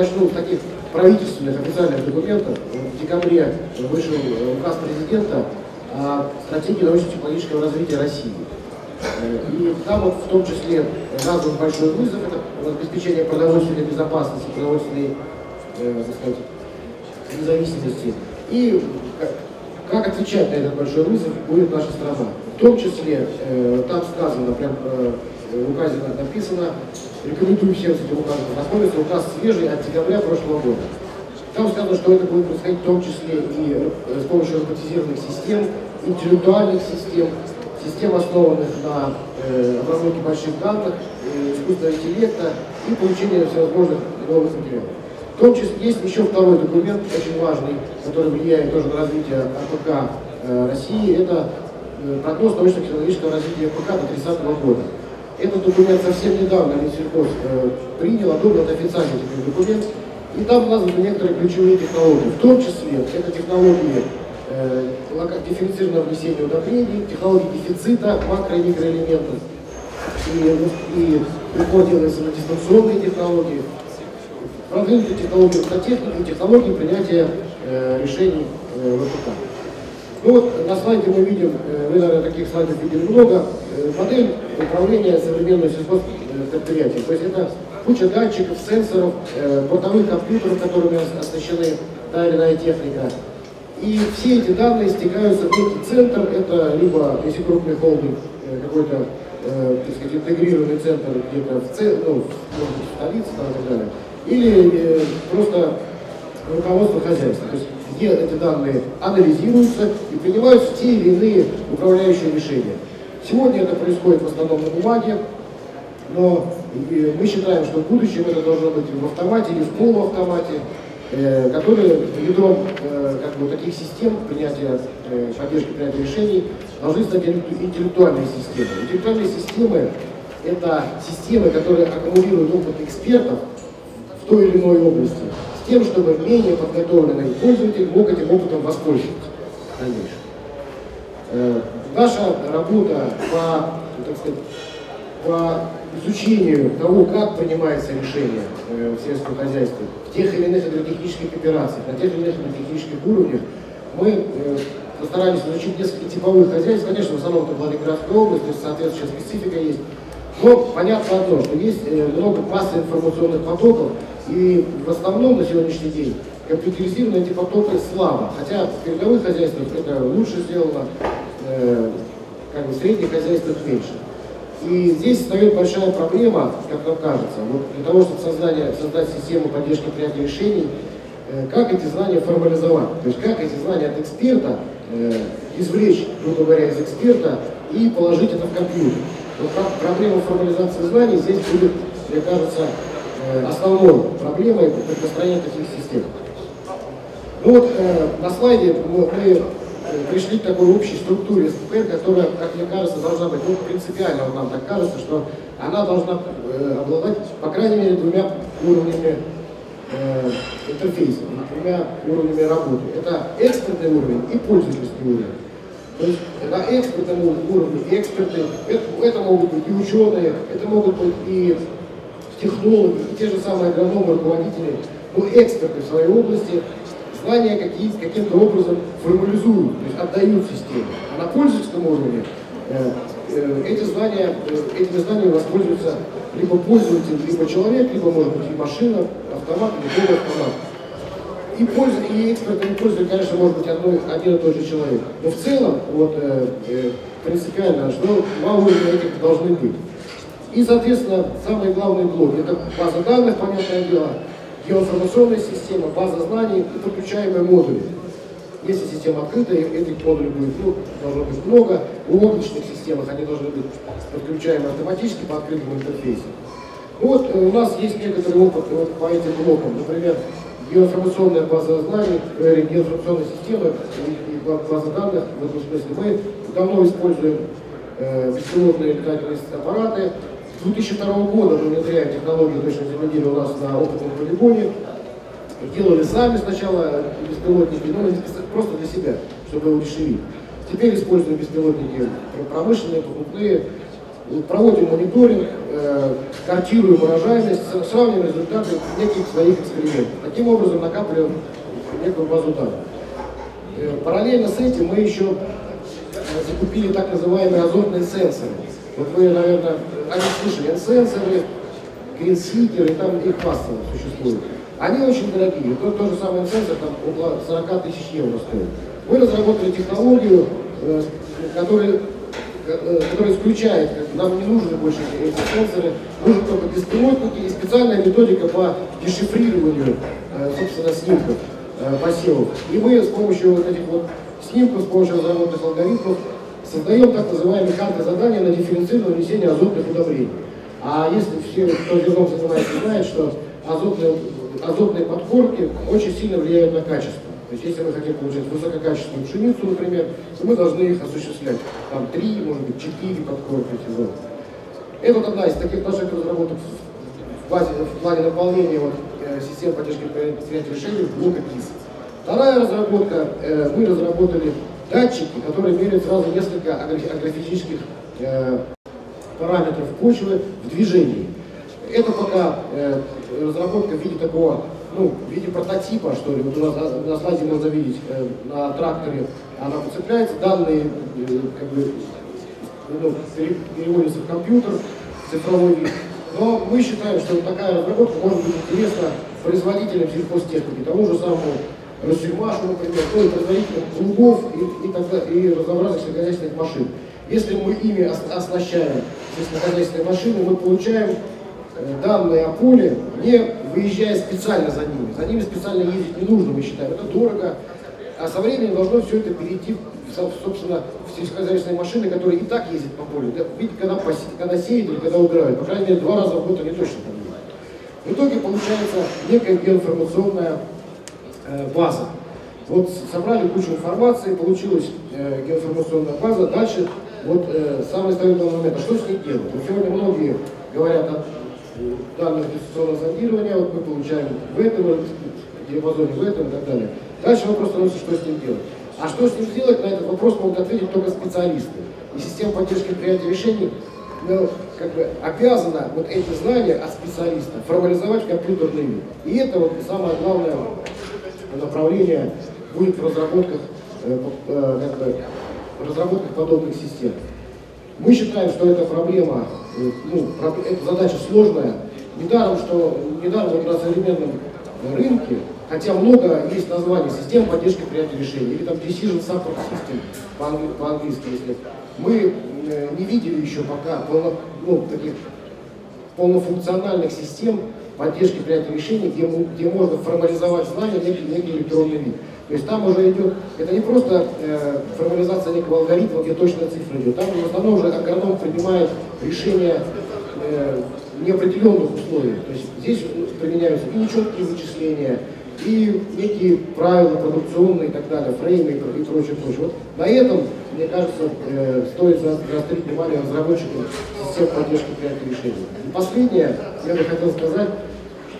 Начну с таких правительственных официальных документов. В декабре вышел указ президента о стратегии научно-технологического развития России. И там вот в том числе назван большой вызов, это обеспечение продовольственной безопасности, продовольственной э, сказать, независимости. И как отвечать на этот большой вызов будет наша страна. В том числе, э, там сказано, прям э, в указе написано, рекомендую всем с этим указом ознакомиться, указ свежий от декабря прошлого года. Там сказано, что это будет происходить в том числе и э, с помощью роботизированных систем, интеллектуальных систем, систем, основанных на э, обработке больших данных, э, искусственного интеллекта и получения всевозможных новых материалов. В том числе есть еще второй документ, очень важный, который влияет тоже на развитие АПК России. Это прогноз научно-технологического развития АПК до 30 года. Этот документ совсем недавно Минсельхоз э, принял, одобрил официальный документ, и там названы некоторые ключевые технологии. В том числе это технологии э, дифференцированного внесения удобрений, технологии дефицита макро- и микроэлементов. И, и упор делается на дистанционные технологии, продвинутые технологии технологии принятия э, решений э, ВПК. Ну вот на слайде мы видим, э, вы, наверное, таких слайдов видели много, э, модель управления современным сельхозпредприятием. То есть это куча датчиков, сенсоров, э, бортовых компьютеров, которыми оснащены та или иная техника. И все эти данные стекаются в некий центр, это либо, если крупный холдинг, какой-то э, так сказать, интегрированный центр где-то в, центре, ну, в столице там, и так далее, или э, просто руководство хозяйства, то есть где эти данные анализируются и принимаются те или иные управляющие решения. Сегодня это происходит в основном на бумаге, но э, мы считаем, что в будущем это должно быть в автомате или в полуавтомате, э, которые ядром э, как бы, таких систем принятия, поддержки принятия решений должны стать интеллектуальные системы. Интеллектуальные системы – это системы, которые аккумулируют опыт экспертов в той или иной области, тем, чтобы менее подготовленный пользователь мог этим опытом воспользоваться в дальнейшем. Э, наша работа по, так сказать, по изучению того, как принимается решение э, в сельском хозяйстве, в тех или иных агротехнических операциях, на тех или иных агротехнических уровнях, мы э, постарались изучить несколько типовых хозяйств. Конечно, в основном это была Ленинградская область, то есть соответствующая специфика есть. Но понятно одно, что есть э, много массы информационных потоков, и в основном на сегодняшний день компьютеризированы эти потоки слабо. Хотя в передовых хозяйствах это лучше сделано, э, как бы в средних хозяйствах меньше. И здесь встает большая проблема, как нам кажется, вот для того, чтобы создать, создать систему поддержки принятия решений, э, как эти знания формализовать, то есть как эти знания от эксперта э, извлечь, грубо говоря, из эксперта и положить это в компьютер. Вот проблема формализации знаний здесь будет, мне кажется, э, основной проблемой при построении таких систем. Ну вот э, на слайде мы, мы пришли к такой общей структуре СП, которая, как мне кажется, должна быть, ну, принципиально вот нам так кажется, что она должна э, обладать, по крайней мере, двумя уровнями э, интерфейса, двумя уровнями работы. Это экспертный уровень и пользовательский уровень. То есть на экспертном уровне эксперты, это, это могут быть и ученые, это могут быть и технологи, и те же самые агрономы, руководители, но эксперты в своей области знания какие, каким-то образом формализуют, то есть отдают системе. А на пользовательском уровне э, э, эти знания, э, этими знаниями воспользуются либо пользователь, либо человек, либо, может быть, и машина, автомат, или полуавтомат. И, пользу, и экспертом и пользователь, конечно, может быть одной, один и тот же человек. Но в целом, вот, э, э, принципиально, что два уровня этих должны быть. И, соответственно, самый главный блок – это база данных, понятное дело, геоинформационная система, база знаний и подключаемые модули. Если система открытая, этих модулей будет ну, должно быть много. В облачных системах они должны быть подключаемы автоматически по открытому интерфейсу. Вот э, у нас есть некоторый опыт вот, по этим блокам. Например, геоинформационная база знаний, э, геоинформационная система и, база данных. В этом смысле мы давно используем э, беспилотные летательные аппараты, 2002 года мы внедряем технологию точного земледелия у нас на опытном полигоне. Делали сами сначала беспилотники, но просто для себя, чтобы удешевить. Теперь используем беспилотники промышленные, покупные. Проводим мониторинг, э, картируем урожайность, сравниваем результаты неких своих экспериментов. Таким образом накапливаем некую базу данных. Э, параллельно с этим мы еще закупили так называемые азотные сенсоры. Вот вы, наверное, они слышали, сенсоры, гринсикеры, там их масса существует. Они очень дорогие. Тот, тот же самый сенсор там около 40 тысяч евро стоит. Мы разработали технологию, э, которая, э, которая исключает, нам не нужны больше эти сенсоры, нужны только беспилотники и специальная методика по дешифрированию, э, собственно, снимков посевов. И мы с помощью вот этих вот снимков, с помощью разработанных алгоритмов создаем так называемые карты задания на дифференцированное внесение азотных удобрений. А если все, кто зерном занимается, знает, что азотные, азотные подкормки очень сильно влияют на качество. То есть если мы хотим получать высококачественную пшеницу, например, то мы должны их осуществлять. Там три, может быть, четыре подкормки в сезон. Это вот одна из таких наших разработок в, базе, в плане наполнения вот, э, систем поддержки принятия решений блока КИС. Вторая разработка, э, мы разработали датчики, которые меряют сразу несколько агрофизических э, параметров почвы в движении. Это пока э, разработка в виде такого, ну, в виде прототипа, что ли. Вот у нас на слайде можно видеть э, на тракторе, она цепляется, данные э, как бы, ну, переводятся в компьютер, цифровой вид. Но мы считаем, что вот такая разработка может быть интересна производителям сельхозтехники, тому же самому Росюмашу, например, ну и производителям плугов и, и, тогда, и разнообразных сельскохозяйственных машин. Если мы ими оснащаем сельскохозяйственные машины, мы получаем э, данные о поле, не выезжая специально за ними. За ними специально ездить не нужно, мы считаем. Это дорого. А со временем должно все это перейти, собственно, в сельскохозяйственные машины, которые и так ездят по полю. Видите, когда, когда сеют или когда убирают. По крайней мере, два раза в год они точно там. В итоге получается некая геоинформационная Э, база. Вот собрали кучу информации, получилась э, геоинформационная база. Дальше вот э, самый основной момент, а что с ней делать? Вот сегодня многие говорят данных инвестиционного зондирования, вот мы получаем в этом диапазоне, в этом и так далее. Дальше вопрос становится, что с ним делать. А что с ним сделать, на этот вопрос могут ответить только специалисты. И система поддержки принятия решений ну, как бы обязана вот эти знания от специалиста формализовать в компьютерный вид. И это вот самое главное направление будет в разработках, э, э, как бы, разработках подобных систем. Мы считаем, что эта проблема, ну, эта задача сложная. Недаром, что недаром вот на современном рынке, хотя много есть названий систем поддержки принятия решений, или там Decision Support System по-английски, если мы не видели еще пока полно, ну, таких полнофункциональных систем, поддержки принятия решений, где, где можно формализовать знания в некий, некий электронный вид. То есть там уже идет, это не просто э, формализация некого алгоритма, где точная цифра идет, там в основном уже агроном принимает решения э, неопределенных условий. То есть здесь применяются и нечеткие вычисления, и некие правила продукционные и так далее, фреймы и прочее, прочее. Вот на этом, мне кажется, э, стоит заострить внимание разработчикам систем поддержки принятия решений. И последнее, я бы хотел сказать,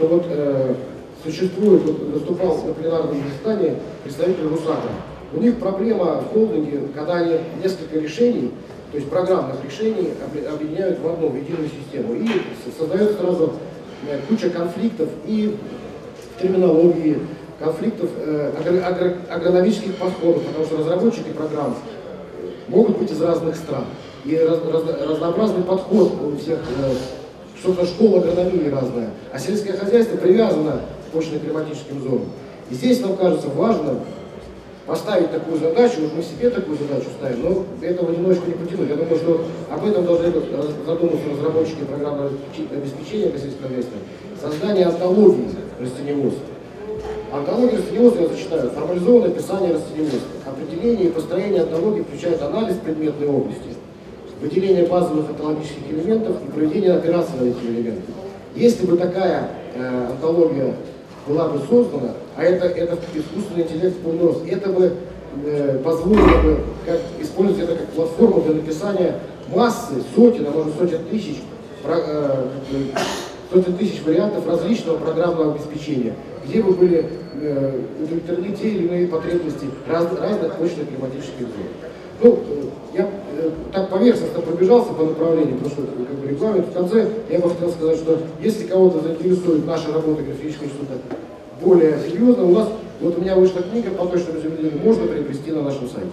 что вот э, существует, вот, выступал на пленарном заседании представитель РУСАКа. У них проблема в холдинге, когда они несколько решений, то есть программных решений, объединяют в одну, в единую систему. И создает сразу э, куча конфликтов и терминологии, конфликтов э, агро агро агрономических подходов, потому что разработчики программ могут быть из разных стран. И раз, раз, разнообразный подход у всех э, что-то школа агрономии разная, а сельское хозяйство привязано к почно-климатическим зонам. И здесь нам кажется важным поставить такую задачу, уж мы себе такую задачу ставим, но этого немножко не потянуть. Я думаю, что об этом должны задуматься разработчики программного обеспечения сельского хозяйства. Создание антологии растеневодства. Антология растеневодства, я зачитаю, формализованное описание растеневодства. Определение и построение антологии включает анализ предметной области, выделение базовых онтологических элементов и проведение операций на эти элементы. Если бы такая э, онтология была бы создана, а это, это искусственный интеллект полный рост, это бы э, позволило бы как, использовать это как платформу для написания массы, сотен, а может сотен тысяч, про, э, сотен тысяч вариантов различного программного обеспечения, где бы были э, удовлетворены те или иные потребности раз, разных точных климатических зон. Ну, э, я, так поверхностно пробежался по направлению, что как бы, регламент. В конце я бы хотел сказать, что если кого-то заинтересует наша работа графического института более серьезно, у нас, вот у меня вышла книга по точному земледелию, можно приобрести на нашем сайте.